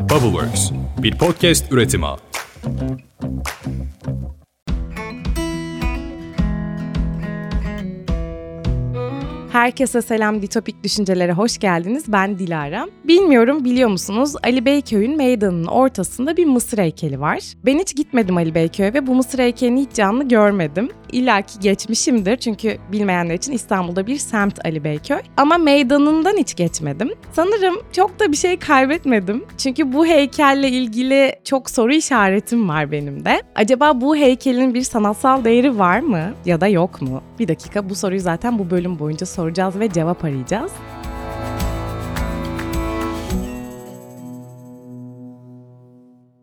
Bubbleworks, bir podcast üretimi. Herkese selam Ditopik Düşüncelere hoş geldiniz. Ben Dilara. Bilmiyorum biliyor musunuz Ali Beyköy'ün meydanının ortasında bir mısır heykeli var. Ben hiç gitmedim Ali Beyköy'e ve bu mısır heykelini hiç canlı görmedim. İlla ki geçmişimdir çünkü bilmeyenler için İstanbul'da bir semt Ali Beyköy. Ama meydanından hiç geçmedim. Sanırım çok da bir şey kaybetmedim. Çünkü bu heykelle ilgili çok soru işaretim var benim de. Acaba bu heykelin bir sanatsal değeri var mı ya da yok mu? Bir dakika bu soruyu zaten bu bölüm boyunca soracağız ve cevap arayacağız.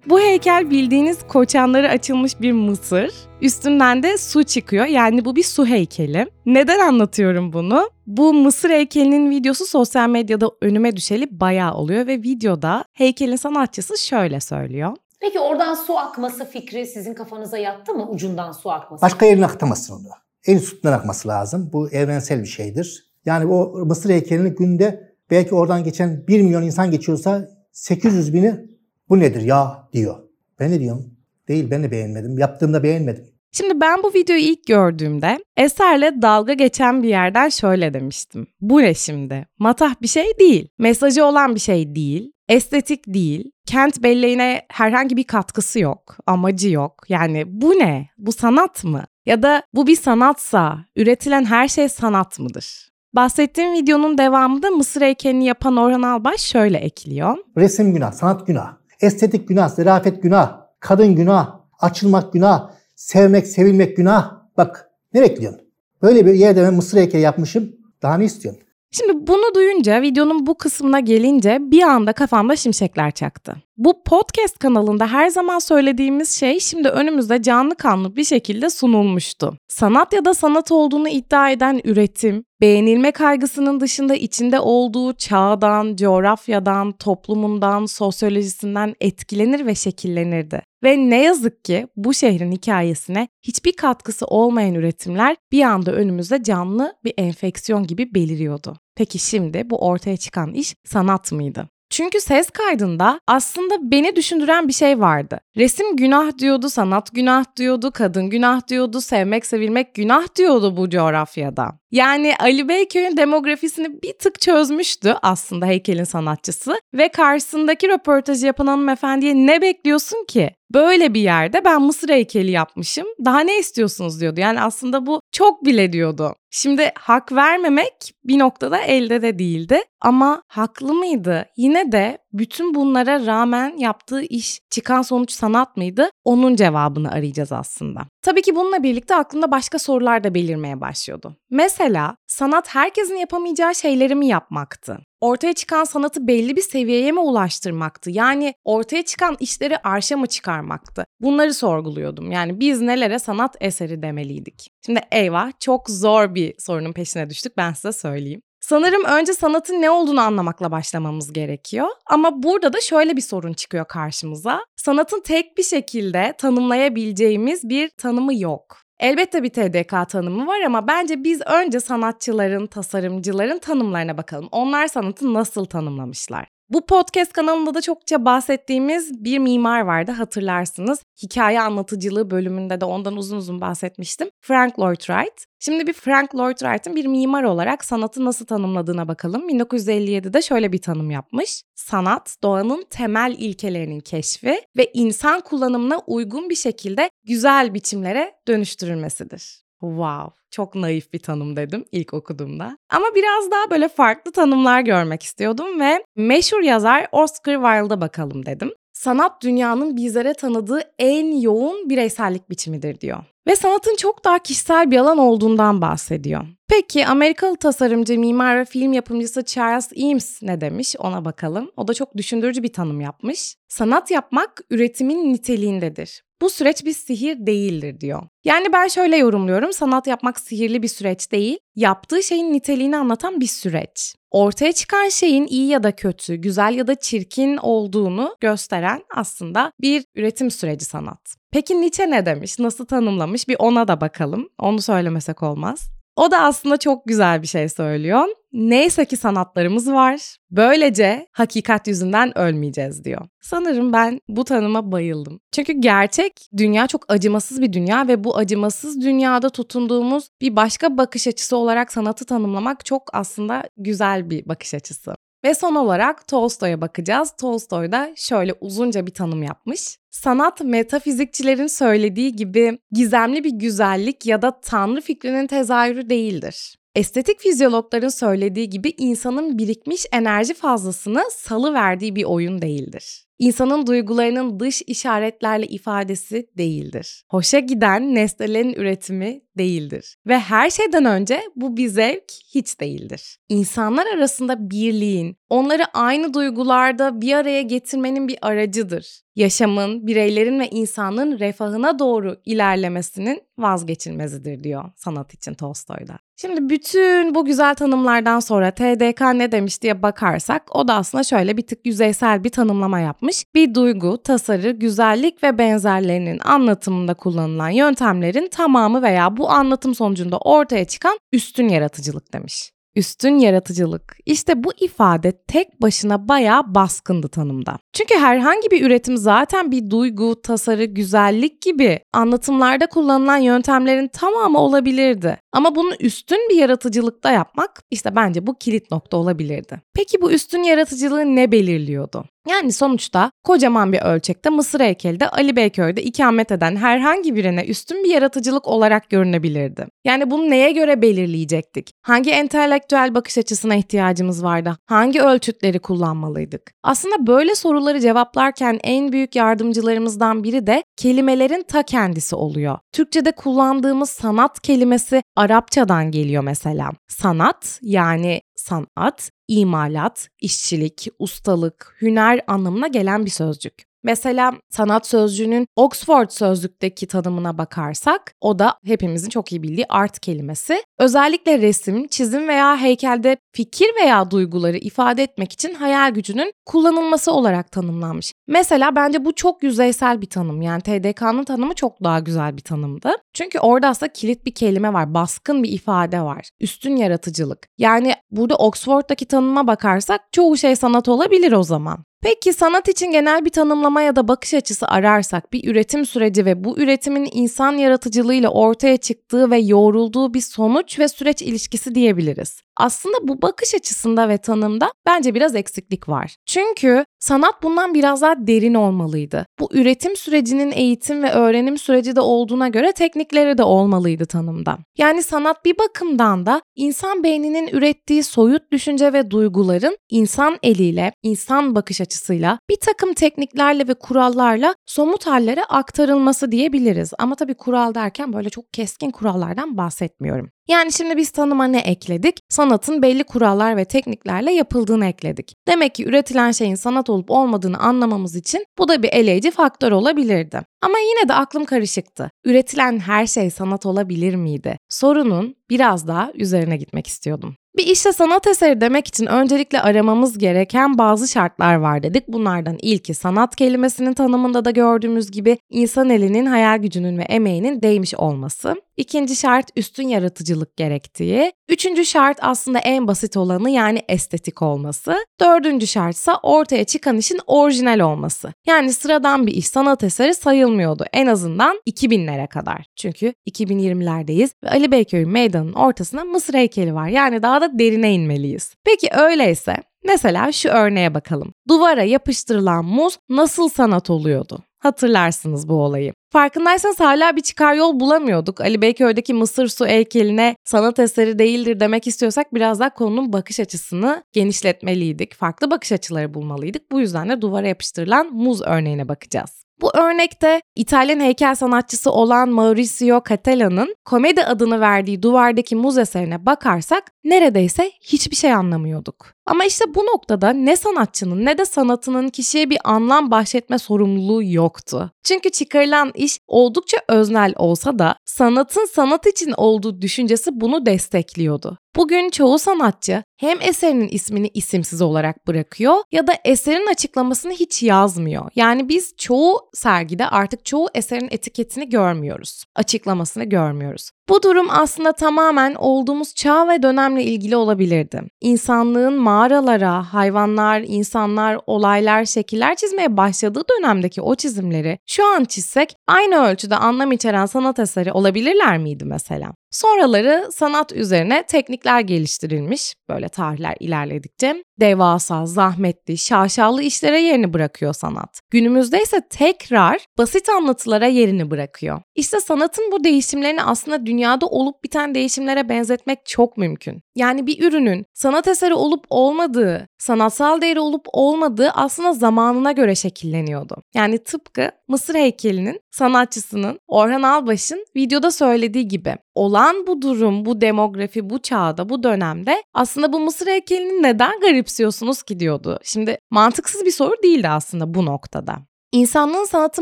Bu heykel bildiğiniz koçanları açılmış bir mısır. Üstünden de su çıkıyor. Yani bu bir su heykeli. Neden anlatıyorum bunu? Bu mısır heykelinin videosu sosyal medyada önüme düşeli bayağı oluyor ve videoda heykelin sanatçısı şöyle söylüyor. Peki oradan su akması fikri sizin kafanıza yattı mı? Ucundan su akması. Başka yerine aktamasın onu. En üstünden akması lazım. Bu evrensel bir şeydir. Yani o Mısır heykelini günde belki oradan geçen 1 milyon insan geçiyorsa 800 bini bu nedir ya diyor. Ben ne diyorum? Değil ben de beğenmedim. Yaptığımda beğenmedim. Şimdi ben bu videoyu ilk gördüğümde Eser'le dalga geçen bir yerden şöyle demiştim. Bu ne şimdi? Matah bir şey değil. Mesajı olan bir şey değil. Estetik değil. Kent belleğine herhangi bir katkısı yok. Amacı yok. Yani bu ne? Bu sanat mı? Ya da bu bir sanatsa üretilen her şey sanat mıdır? Bahsettiğim videonun devamında Mısır heykelini yapan Orhan Albaş şöyle ekliyor. Resim günah, sanat günah. Estetik günah, zerafet günah. Kadın günah, açılmak günah. Sevmek, sevilmek günah. Bak ne bekliyorsun? Böyle bir yerde ben Mısır heykeli yapmışım. Daha ne istiyorsun? Şimdi bunu duyunca videonun bu kısmına gelince bir anda kafamda şimşekler çaktı. Bu podcast kanalında her zaman söylediğimiz şey şimdi önümüzde canlı kanlı bir şekilde sunulmuştu. Sanat ya da sanat olduğunu iddia eden üretim, beğenilme kaygısının dışında içinde olduğu çağdan, coğrafyadan, toplumundan, sosyolojisinden etkilenir ve şekillenirdi. Ve ne yazık ki bu şehrin hikayesine hiçbir katkısı olmayan üretimler bir anda önümüzde canlı bir enfeksiyon gibi beliriyordu. Peki şimdi bu ortaya çıkan iş sanat mıydı? Çünkü ses kaydında aslında beni düşündüren bir şey vardı. Resim günah diyordu, sanat günah diyordu, kadın günah diyordu, sevmek sevilmek günah diyordu bu coğrafyada. Yani Ali Beyköy'ün demografisini bir tık çözmüştü aslında heykelin sanatçısı ve karşısındaki röportajı yapan hanımefendiye ne bekliyorsun ki? Böyle bir yerde ben Mısır heykeli yapmışım. Daha ne istiyorsunuz diyordu. Yani aslında bu çok bile diyordu. Şimdi hak vermemek bir noktada elde de değildi ama haklı mıydı? Yine de bütün bunlara rağmen yaptığı iş çıkan sonuç sanat mıydı? Onun cevabını arayacağız aslında. Tabii ki bununla birlikte aklımda başka sorular da belirmeye başlıyordu. Mesela sanat herkesin yapamayacağı şeyleri mi yapmaktı? Ortaya çıkan sanatı belli bir seviyeye mi ulaştırmaktı? Yani ortaya çıkan işleri arşa mı çıkarmaktı? Bunları sorguluyordum. Yani biz nelere sanat eseri demeliydik? Şimdi eyvah çok zor bir sorunun peşine düştük ben size söyleyeyim. Sanırım önce sanatın ne olduğunu anlamakla başlamamız gerekiyor. Ama burada da şöyle bir sorun çıkıyor karşımıza. Sanatın tek bir şekilde tanımlayabileceğimiz bir tanımı yok. Elbette bir TDK tanımı var ama bence biz önce sanatçıların, tasarımcıların tanımlarına bakalım. Onlar sanatı nasıl tanımlamışlar? Bu podcast kanalında da çokça bahsettiğimiz bir mimar vardı hatırlarsınız. Hikaye anlatıcılığı bölümünde de ondan uzun uzun bahsetmiştim. Frank Lloyd Wright. Şimdi bir Frank Lloyd Wright'ın bir mimar olarak sanatı nasıl tanımladığına bakalım. 1957'de şöyle bir tanım yapmış. Sanat, doğanın temel ilkelerinin keşfi ve insan kullanımına uygun bir şekilde güzel biçimlere dönüştürülmesidir. Wow, çok naif bir tanım dedim ilk okuduğumda. Ama biraz daha böyle farklı tanımlar görmek istiyordum ve meşhur yazar Oscar Wilde'a bakalım dedim. Sanat dünyanın bizlere tanıdığı en yoğun bireysellik biçimidir diyor. Ve sanatın çok daha kişisel bir alan olduğundan bahsediyor. Peki Amerikalı tasarımcı, mimar ve film yapımcısı Charles Eames ne demiş ona bakalım. O da çok düşündürücü bir tanım yapmış. Sanat yapmak üretimin niteliğindedir. Bu süreç bir sihir değildir diyor. Yani ben şöyle yorumluyorum. Sanat yapmak sihirli bir süreç değil, yaptığı şeyin niteliğini anlatan bir süreç. Ortaya çıkan şeyin iyi ya da kötü, güzel ya da çirkin olduğunu gösteren aslında bir üretim süreci sanat. Peki Nietzsche ne demiş? Nasıl tanımlamış? Bir ona da bakalım. Onu söylemesek olmaz. O da aslında çok güzel bir şey söylüyor. Neyse ki sanatlarımız var. Böylece hakikat yüzünden ölmeyeceğiz diyor. Sanırım ben bu tanıma bayıldım. Çünkü gerçek dünya çok acımasız bir dünya ve bu acımasız dünyada tutunduğumuz bir başka bakış açısı olarak sanatı tanımlamak çok aslında güzel bir bakış açısı. Ve son olarak Tolstoy'a bakacağız. Tolstoy da şöyle uzunca bir tanım yapmış. Sanat metafizikçilerin söylediği gibi gizemli bir güzellik ya da tanrı fikrinin tezahürü değildir. Estetik fizyologların söylediği gibi insanın birikmiş enerji fazlasını salı verdiği bir oyun değildir. İnsanın duygularının dış işaretlerle ifadesi değildir. Hoşa giden nesnelerin üretimi değildir. Ve her şeyden önce bu bir zevk hiç değildir. İnsanlar arasında birliğin, onları aynı duygularda bir araya getirmenin bir aracıdır. Yaşamın, bireylerin ve insanın refahına doğru ilerlemesinin vazgeçilmezidir diyor sanat için Tolstoy'da. Şimdi bütün bu güzel tanımlardan sonra TDK ne demiş diye bakarsak o da aslında şöyle bir tık yüzeysel bir tanımlama yapmış. Bir duygu, tasarı, güzellik ve benzerlerinin anlatımında kullanılan yöntemlerin tamamı veya bu anlatım sonucunda ortaya çıkan üstün yaratıcılık demiş. Üstün yaratıcılık. İşte bu ifade tek başına bayağı baskındı tanımda. Çünkü herhangi bir üretim zaten bir duygu, tasarı, güzellik gibi anlatımlarda kullanılan yöntemlerin tamamı olabilirdi. Ama bunu üstün bir yaratıcılıkta yapmak işte bence bu kilit nokta olabilirdi. Peki bu üstün yaratıcılığı ne belirliyordu? Yani sonuçta kocaman bir ölçekte Mısır heykelde Ali Beyköy'de ikamet eden herhangi birine üstün bir yaratıcılık olarak görünebilirdi. Yani bunu neye göre belirleyecektik? Hangi entelektüel bakış açısına ihtiyacımız vardı? Hangi ölçütleri kullanmalıydık? Aslında böyle soruları cevaplarken en büyük yardımcılarımızdan biri de kelimelerin ta kendisi oluyor. Türkçe'de kullandığımız sanat kelimesi Arapçadan geliyor mesela. Sanat yani sanat, imalat, işçilik, ustalık, hüner anlamına gelen bir sözcük. Mesela sanat sözcüğünün Oxford sözlükteki tanımına bakarsak o da hepimizin çok iyi bildiği art kelimesi. Özellikle resim, çizim veya heykelde fikir veya duyguları ifade etmek için hayal gücünün kullanılması olarak tanımlanmış. Mesela bence bu çok yüzeysel bir tanım. Yani TDK'nın tanımı çok daha güzel bir tanımdı. Çünkü orada aslında kilit bir kelime var, baskın bir ifade var. Üstün yaratıcılık. Yani burada Oxford'daki tanıma bakarsak çoğu şey sanat olabilir o zaman. Peki sanat için genel bir tanımlama ya da bakış açısı ararsak bir üretim süreci ve bu üretimin insan yaratıcılığıyla ortaya çıktığı ve yoğrulduğu bir sonuç ve süreç ilişkisi diyebiliriz. Aslında bu bakış açısında ve tanımda bence biraz eksiklik var. Çünkü sanat bundan biraz daha derin olmalıydı. Bu üretim sürecinin eğitim ve öğrenim süreci de olduğuna göre teknikleri de olmalıydı tanımda. Yani sanat bir bakımdan da insan beyninin ürettiği soyut düşünce ve duyguların insan eliyle, insan bakış açısıyla bir takım tekniklerle ve kurallarla somut hallere aktarılması diyebiliriz. Ama tabii kural derken böyle çok keskin kurallardan bahsetmiyorum. Yani şimdi biz tanıma ne ekledik? Sanatın belli kurallar ve tekniklerle yapıldığını ekledik. Demek ki üretilen şeyin sanat olup olmadığını anlamamız için bu da bir eleyici faktör olabilirdi. Ama yine de aklım karışıktı. Üretilen her şey sanat olabilir miydi? Sorunun biraz daha üzerine gitmek istiyordum. Bir işte sanat eseri demek için öncelikle aramamız gereken bazı şartlar var dedik. Bunlardan ilki sanat kelimesinin tanımında da gördüğümüz gibi insan elinin hayal gücünün ve emeğinin değmiş olması. İkinci şart üstün yaratıcılık gerektiği. Üçüncü şart aslında en basit olanı yani estetik olması. Dördüncü şartsa ortaya çıkan işin orijinal olması. Yani sıradan bir iş sanat eseri sayılmıyordu en azından 2000'lere kadar. Çünkü 2020'lerdeyiz ve Ali Beyköy meydanının ortasına Mısır heykeli var. Yani daha da derine inmeliyiz. Peki öyleyse Mesela şu örneğe bakalım. Duvara yapıştırılan muz nasıl sanat oluyordu? Hatırlarsınız bu olayı. Farkındaysanız hala bir çıkar yol bulamıyorduk. Ali Beyköy'deki Mısır su heykeline sanat eseri değildir demek istiyorsak biraz daha konunun bakış açısını genişletmeliydik. Farklı bakış açıları bulmalıydık. Bu yüzden de duvara yapıştırılan muz örneğine bakacağız. Bu örnekte İtalyan heykel sanatçısı olan Mauricio Catella'nın komedi adını verdiği duvardaki muz eserine bakarsak neredeyse hiçbir şey anlamıyorduk. Ama işte bu noktada ne sanatçının ne de sanatının kişiye bir anlam bahşetme sorumluluğu yoktu. Çünkü çıkarılan iş oldukça öznel olsa da sanatın sanat için olduğu düşüncesi bunu destekliyordu. Bugün çoğu sanatçı hem eserinin ismini isimsiz olarak bırakıyor ya da eserin açıklamasını hiç yazmıyor. Yani biz çoğu sergide artık çoğu eserin etiketini görmüyoruz. Açıklamasını görmüyoruz. Bu durum aslında tamamen olduğumuz çağ ve dönemle ilgili olabilirdi. İnsanlığın mağaralara, hayvanlar, insanlar, olaylar, şekiller çizmeye başladığı dönemdeki o çizimleri şu an çizsek aynı ölçüde anlam içeren sanat eseri olabilirler miydi mesela? Sonraları sanat üzerine teknikler geliştirilmiş böyle tarihler ilerledikçe. Devasa, zahmetli, şaşalı işlere yerini bırakıyor sanat. Günümüzde ise tekrar basit anlatılara yerini bırakıyor. İşte sanatın bu değişimlerini aslında dünyada olup biten değişimlere benzetmek çok mümkün. Yani bir ürünün sanat eseri olup olmadığı, sanatsal değeri olup olmadığı aslında zamanına göre şekilleniyordu. Yani tıpkı Mısır heykelinin sanatçısının Orhan Albaş'ın videoda söylediği gibi olan bu durum, bu demografi, bu çağda, bu dönemde aslında bu Mısır heykelini neden garipsiyorsunuz ki diyordu. Şimdi mantıksız bir soru değildi aslında bu noktada. İnsanlığın sanatı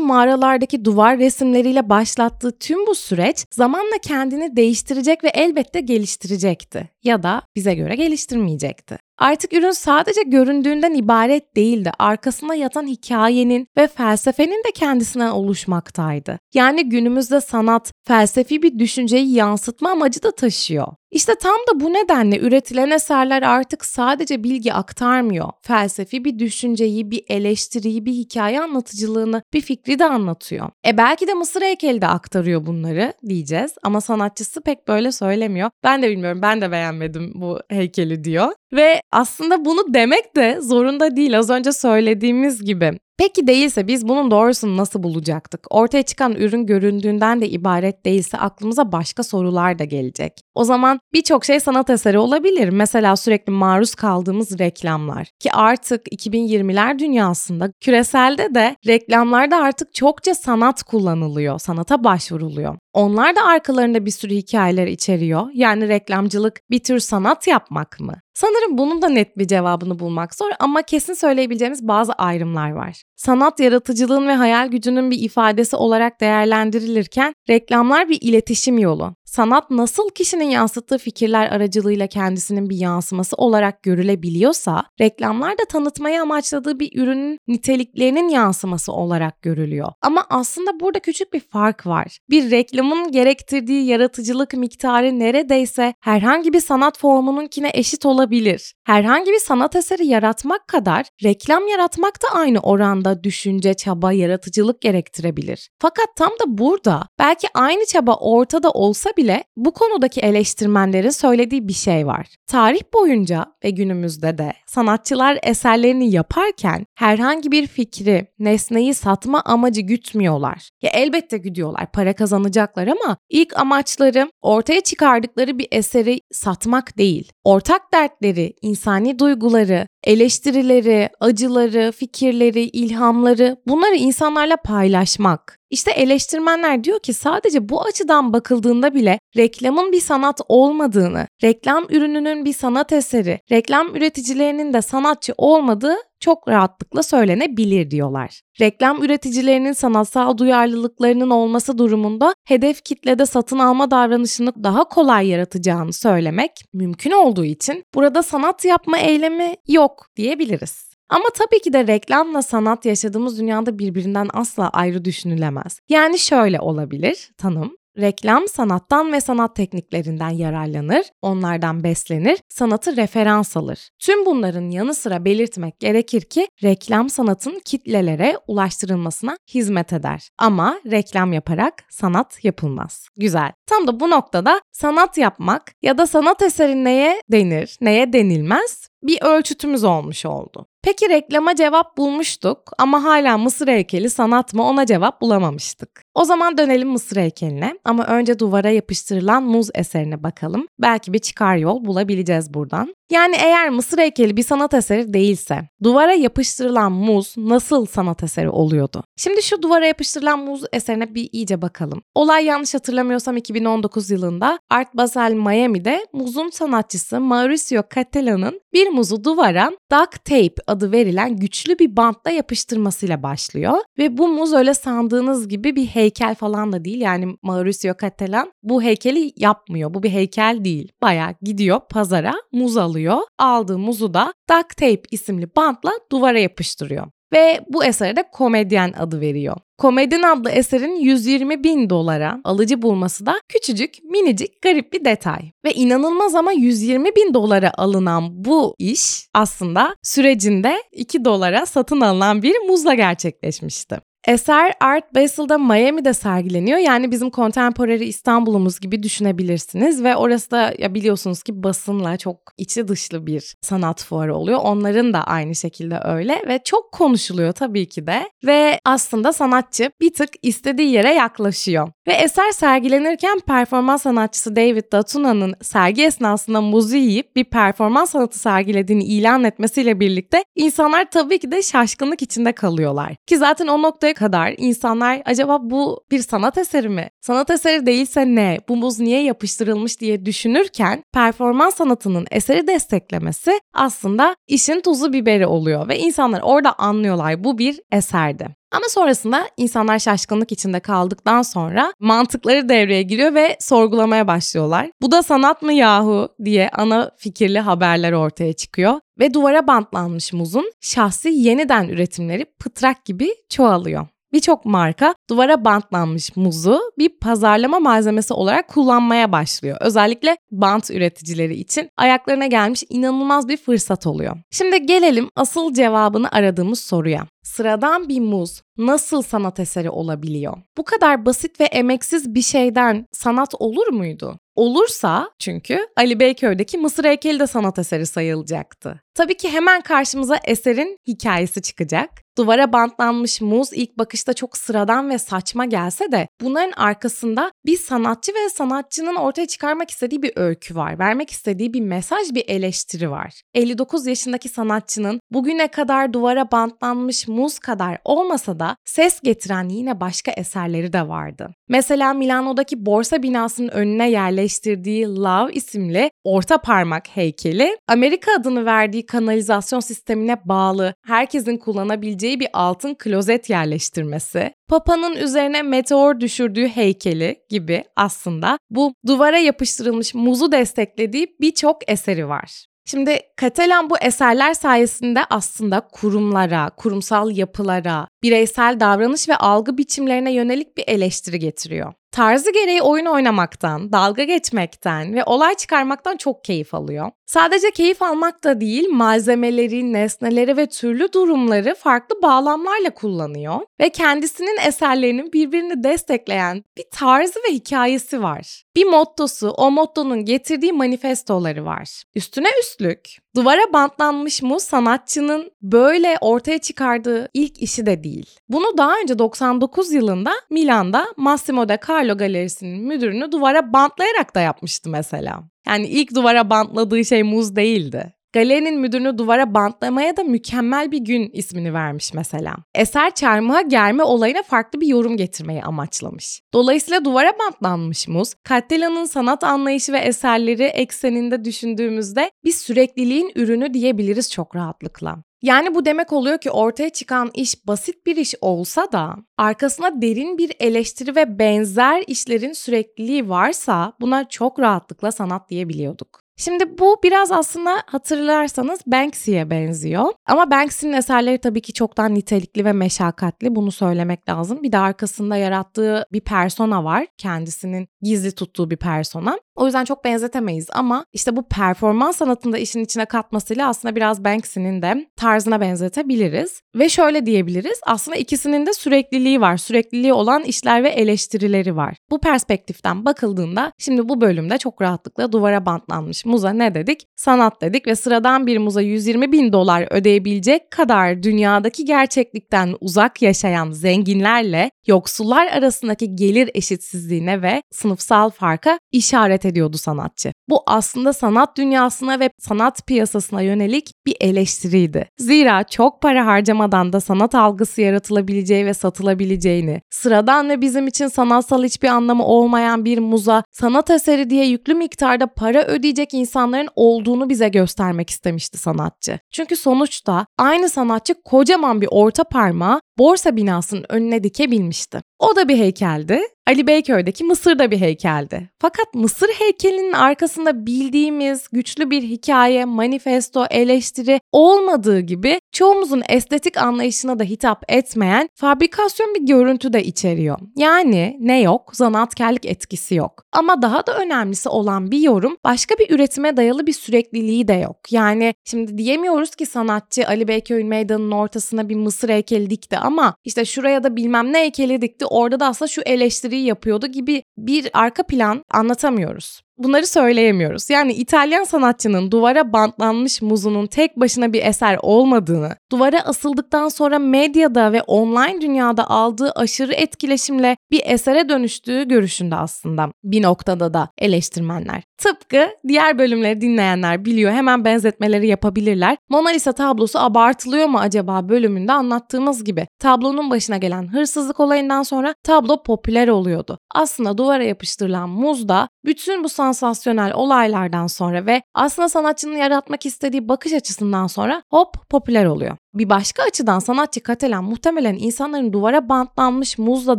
mağaralardaki duvar resimleriyle başlattığı tüm bu süreç zamanla kendini değiştirecek ve elbette geliştirecekti ya da bize göre geliştirmeyecekti. Artık ürün sadece göründüğünden ibaret değildi. Arkasında yatan hikayenin ve felsefenin de kendisinden oluşmaktaydı. Yani günümüzde sanat felsefi bir düşünceyi yansıtma amacı da taşıyor. İşte tam da bu nedenle üretilen eserler artık sadece bilgi aktarmıyor. Felsefi bir düşünceyi, bir eleştiriyi, bir hikaye anlatıcılığını, bir fikri de anlatıyor. E belki de Mısır heykeli de aktarıyor bunları diyeceğiz ama sanatçısı pek böyle söylemiyor. Ben de bilmiyorum, ben de beğenmedim bu heykeli diyor. Ve aslında bunu demek de zorunda değil az önce söylediğimiz gibi. Peki değilse biz bunun doğrusunu nasıl bulacaktık? Ortaya çıkan ürün göründüğünden de ibaret değilse aklımıza başka sorular da gelecek. O zaman birçok şey sanat eseri olabilir. Mesela sürekli maruz kaldığımız reklamlar. Ki artık 2020'ler dünyasında küreselde de reklamlarda artık çokça sanat kullanılıyor, sanata başvuruluyor. Onlar da arkalarında bir sürü hikayeler içeriyor. Yani reklamcılık bir tür sanat yapmak mı? Sanırım bunun da net bir cevabını bulmak zor ama kesin söyleyebileceğimiz bazı ayrımlar var. Sanat yaratıcılığın ve hayal gücünün bir ifadesi olarak değerlendirilirken reklamlar bir iletişim yolu. Sanat nasıl kişinin yansıttığı fikirler aracılığıyla kendisinin bir yansıması olarak görülebiliyorsa, reklamlar da tanıtmayı amaçladığı bir ürünün niteliklerinin yansıması olarak görülüyor. Ama aslında burada küçük bir fark var. Bir reklamın gerektirdiği yaratıcılık miktarı neredeyse herhangi bir sanat formununkine eşit olabilir. Herhangi bir sanat eseri yaratmak kadar reklam yaratmak da aynı oranda düşünce, çaba, yaratıcılık gerektirebilir. Fakat tam da burada belki aynı çaba ortada olsa bile bu konudaki eleştirmenlerin söylediği bir şey var. Tarih boyunca ve günümüzde de sanatçılar eserlerini yaparken herhangi bir fikri, nesneyi satma amacı gütmüyorlar. Ya elbette güdüyorlar, para kazanacaklar ama ilk amaçları ortaya çıkardıkları bir eseri satmak değil. Ortak dertleri, insani duyguları, eleştirileri, acıları, fikirleri, ilhamları bunları insanlarla paylaşmak. İşte eleştirmenler diyor ki sadece bu açıdan bakıldığında bile reklamın bir sanat olmadığını, reklam ürününün bir sanat eseri, reklam üreticilerinin de sanatçı olmadığı çok rahatlıkla söylenebilir diyorlar. Reklam üreticilerinin sanatsal duyarlılıklarının olması durumunda hedef kitlede satın alma davranışını daha kolay yaratacağını söylemek mümkün olduğu için burada sanat yapma eylemi yok diyebiliriz. Ama tabii ki de reklamla sanat yaşadığımız dünyada birbirinden asla ayrı düşünülemez. Yani şöyle olabilir tanım. Reklam sanattan ve sanat tekniklerinden yararlanır, onlardan beslenir, sanatı referans alır. Tüm bunların yanı sıra belirtmek gerekir ki reklam sanatın kitlelere ulaştırılmasına hizmet eder. Ama reklam yaparak sanat yapılmaz. Güzel. Tam da bu noktada sanat yapmak ya da sanat eseri neye denir, neye denilmez bir ölçütümüz olmuş oldu. Peki reklama cevap bulmuştuk ama hala Mısır heykeli sanat mı ona cevap bulamamıştık. O zaman dönelim Mısır heykeline ama önce duvara yapıştırılan muz eserine bakalım. Belki bir çıkar yol bulabileceğiz buradan. Yani eğer Mısır heykeli bir sanat eseri değilse, duvara yapıştırılan muz nasıl sanat eseri oluyordu? Şimdi şu duvara yapıştırılan muz eserine bir iyice bakalım. Olay yanlış hatırlamıyorsam 2019 yılında Art Basel Miami'de muzun sanatçısı Mauricio Cattelan'ın bir muzu duvara duct tape adı verilen güçlü bir bantla yapıştırmasıyla başlıyor. Ve bu muz öyle sandığınız gibi bir heykel falan da değil. Yani Mauricio Cattelan bu heykeli yapmıyor. Bu bir heykel değil. Baya gidiyor pazara muz alıyor alıyor. Aldığı muzu da duct tape isimli bantla duvara yapıştırıyor ve bu esere de komedyen adı veriyor. Komedin adlı eserin 120 bin dolara alıcı bulması da küçücük, minicik, garip bir detay. Ve inanılmaz ama 120 bin dolara alınan bu iş aslında sürecinde 2 dolara satın alınan bir muzla gerçekleşmişti. Eser Art Basel'da Miami'de sergileniyor. Yani bizim contemporary İstanbul'umuz gibi düşünebilirsiniz ve orası da ya biliyorsunuz ki basınla çok içi dışlı bir sanat fuarı oluyor. Onların da aynı şekilde öyle ve çok konuşuluyor tabii ki de. Ve aslında sanatçı bir tık istediği yere yaklaşıyor. Ve eser sergilenirken performans sanatçısı David Datuna'nın sergi esnasında muzu yiyip bir performans sanatı sergilediğini ilan etmesiyle birlikte insanlar tabii ki de şaşkınlık içinde kalıyorlar. Ki zaten o noktaya kadar insanlar acaba bu bir sanat eseri mi? Sanat eseri değilse ne? Bu muz niye yapıştırılmış diye düşünürken performans sanatının eseri desteklemesi aslında işin tuzu biberi oluyor ve insanlar orada anlıyorlar bu bir eserdi. Ama sonrasında insanlar şaşkınlık içinde kaldıktan sonra mantıkları devreye giriyor ve sorgulamaya başlıyorlar. Bu da sanat mı yahu diye ana fikirli haberler ortaya çıkıyor ve duvara bantlanmış muzun şahsi yeniden üretimleri pıtrak gibi çoğalıyor. Birçok marka duvara bantlanmış muzu bir pazarlama malzemesi olarak kullanmaya başlıyor. Özellikle bant üreticileri için ayaklarına gelmiş inanılmaz bir fırsat oluyor. Şimdi gelelim asıl cevabını aradığımız soruya. Sıradan bir muz nasıl sanat eseri olabiliyor? Bu kadar basit ve emeksiz bir şeyden sanat olur muydu? Olursa çünkü Ali Beyköy'deki Mısır heykeli de sanat eseri sayılacaktı. Tabii ki hemen karşımıza eserin hikayesi çıkacak. Duvara bantlanmış muz ilk bakışta çok sıradan ve saçma gelse de bunların arkasında bir sanatçı ve sanatçının ortaya çıkarmak istediği bir öykü var. Vermek istediği bir mesaj, bir eleştiri var. 59 yaşındaki sanatçının bugüne kadar duvara bantlanmış muz kadar olmasa da ses getiren yine başka eserleri de vardı. Mesela Milano'daki borsa binasının önüne yerleştirdiği Love isimli orta parmak heykeli Amerika adını verdiği kanalizasyon sistemine bağlı herkesin kullanabileceği bir altın klozet yerleştirmesi, Papa'nın üzerine meteor düşürdüğü heykeli gibi aslında bu duvara yapıştırılmış muzu desteklediği birçok eseri var. Şimdi Katalan bu eserler sayesinde aslında kurumlara, kurumsal yapılara, bireysel davranış ve algı biçimlerine yönelik bir eleştiri getiriyor. Tarzı gereği oyun oynamaktan, dalga geçmekten ve olay çıkarmaktan çok keyif alıyor. Sadece keyif almak da değil, malzemeleri, nesneleri ve türlü durumları farklı bağlamlarla kullanıyor ve kendisinin eserlerinin birbirini destekleyen bir tarzı ve hikayesi var. Bir mottosu, o mottonun getirdiği manifestoları var. Üstüne üstlük Duvara bantlanmış muz sanatçının böyle ortaya çıkardığı ilk işi de değil. Bunu daha önce 99 yılında Milan'da Massimo de Carlo Galerisi'nin müdürünü duvara bantlayarak da yapmıştı mesela. Yani ilk duvara bantladığı şey muz değildi. Galerinin müdürünü duvara bantlamaya da mükemmel bir gün ismini vermiş mesela. Eser çarmıha germe olayına farklı bir yorum getirmeyi amaçlamış. Dolayısıyla duvara bantlanmış muz, Cattela'nın sanat anlayışı ve eserleri ekseninde düşündüğümüzde bir sürekliliğin ürünü diyebiliriz çok rahatlıkla. Yani bu demek oluyor ki ortaya çıkan iş basit bir iş olsa da arkasına derin bir eleştiri ve benzer işlerin sürekliliği varsa buna çok rahatlıkla sanat diyebiliyorduk. Şimdi bu biraz aslında hatırlarsanız Banksy'ye benziyor. Ama Banksy'nin eserleri tabii ki çoktan nitelikli ve meşakkatli. Bunu söylemek lazım. Bir de arkasında yarattığı bir persona var. Kendisinin gizli tuttuğu bir persona. O yüzden çok benzetemeyiz ama işte bu performans sanatında işin içine katmasıyla aslında biraz Banksy'nin de tarzına benzetebiliriz. Ve şöyle diyebiliriz aslında ikisinin de sürekliliği var. Sürekliliği olan işler ve eleştirileri var. Bu perspektiften bakıldığında şimdi bu bölümde çok rahatlıkla duvara bantlanmış muza ne dedik? Sanat dedik ve sıradan bir muza 120 bin dolar ödeyebilecek kadar dünyadaki gerçeklikten uzak yaşayan zenginlerle yoksullar arasındaki gelir eşitsizliğine ve sınıfsal farka işaret ediyordu sanatçı. Bu aslında sanat dünyasına ve sanat piyasasına yönelik bir eleştiriydi. Zira çok para harcamadan da sanat algısı yaratılabileceği ve satılabileceğini, sıradan ve bizim için sanatsal hiçbir anlamı olmayan bir muza sanat eseri diye yüklü miktarda para ödeyecek insanların olduğunu bize göstermek istemişti sanatçı. Çünkü sonuçta aynı sanatçı kocaman bir orta parmağı borsa binasının önüne dikebilmişti. O da bir heykeldi. Ali Beyköy'deki Mısır da bir heykeldi. Fakat Mısır heykelinin arkasında bildiğimiz güçlü bir hikaye, manifesto, eleştiri olmadığı gibi çoğumuzun estetik anlayışına da hitap etmeyen fabrikasyon bir görüntü de içeriyor. Yani ne yok? Zanaatkarlık etkisi yok. Ama daha da önemlisi olan bir yorum başka bir üretime dayalı bir sürekliliği de yok. Yani şimdi diyemiyoruz ki sanatçı Ali Beyköy meydanının ortasına bir mısır heykeli dikti ama işte şuraya da bilmem ne heykeli dikti orada da aslında şu eleştiriyi yapıyordu gibi bir arka plan anlatamıyoruz bunları söyleyemiyoruz. Yani İtalyan sanatçının duvara bantlanmış muzunun tek başına bir eser olmadığını, duvara asıldıktan sonra medyada ve online dünyada aldığı aşırı etkileşimle bir esere dönüştüğü görüşünde aslında bir noktada da eleştirmenler. Tıpkı diğer bölümleri dinleyenler biliyor hemen benzetmeleri yapabilirler. Mona Lisa tablosu abartılıyor mu acaba bölümünde anlattığımız gibi. Tablonun başına gelen hırsızlık olayından sonra tablo popüler oluyordu. Aslında duvara yapıştırılan muz da bütün bu sansasyonel olaylardan sonra ve aslında sanatçının yaratmak istediği bakış açısından sonra hop popüler oluyor. Bir başka açıdan sanatçı Katalan muhtemelen insanların duvara bantlanmış muzla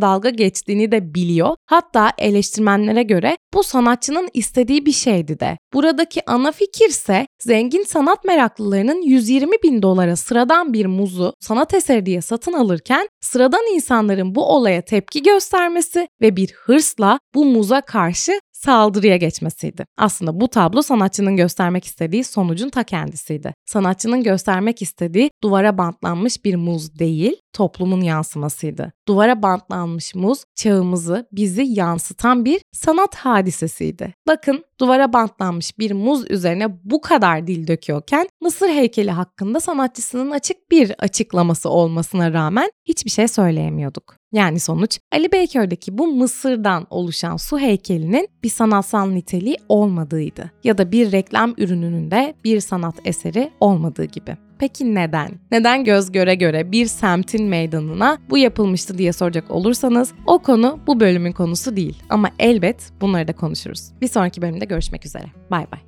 dalga geçtiğini de biliyor. Hatta eleştirmenlere göre bu sanatçının istediği bir şeydi de. Buradaki ana fikirse zengin sanat meraklılarının 120 bin dolara sıradan bir muzu sanat eseri diye satın alırken sıradan insanların bu olaya tepki göstermesi ve bir hırsla bu muza karşı saldırıya geçmesiydi. Aslında bu tablo sanatçının göstermek istediği sonucun ta kendisiydi. Sanatçının göstermek istediği duvara bantlanmış bir muz değil, toplumun yansımasıydı. Duvara bantlanmış muz çağımızı, bizi yansıtan bir sanat hadisesiydi. Bakın duvara bantlanmış bir muz üzerine bu kadar dil döküyorken Mısır heykeli hakkında sanatçısının açık bir açıklaması olmasına rağmen hiçbir şey söyleyemiyorduk. Yani sonuç Ali Beyköy'deki bu Mısır'dan oluşan su heykelinin bir sanatsal niteliği olmadığıydı ya da bir reklam ürününün de bir sanat eseri olmadığı gibi. Peki neden? Neden göz göre göre bir semtin meydanına bu yapılmıştı diye soracak olursanız o konu bu bölümün konusu değil. Ama elbet bunları da konuşuruz. Bir sonraki bölümde görüşmek üzere. Bay bay.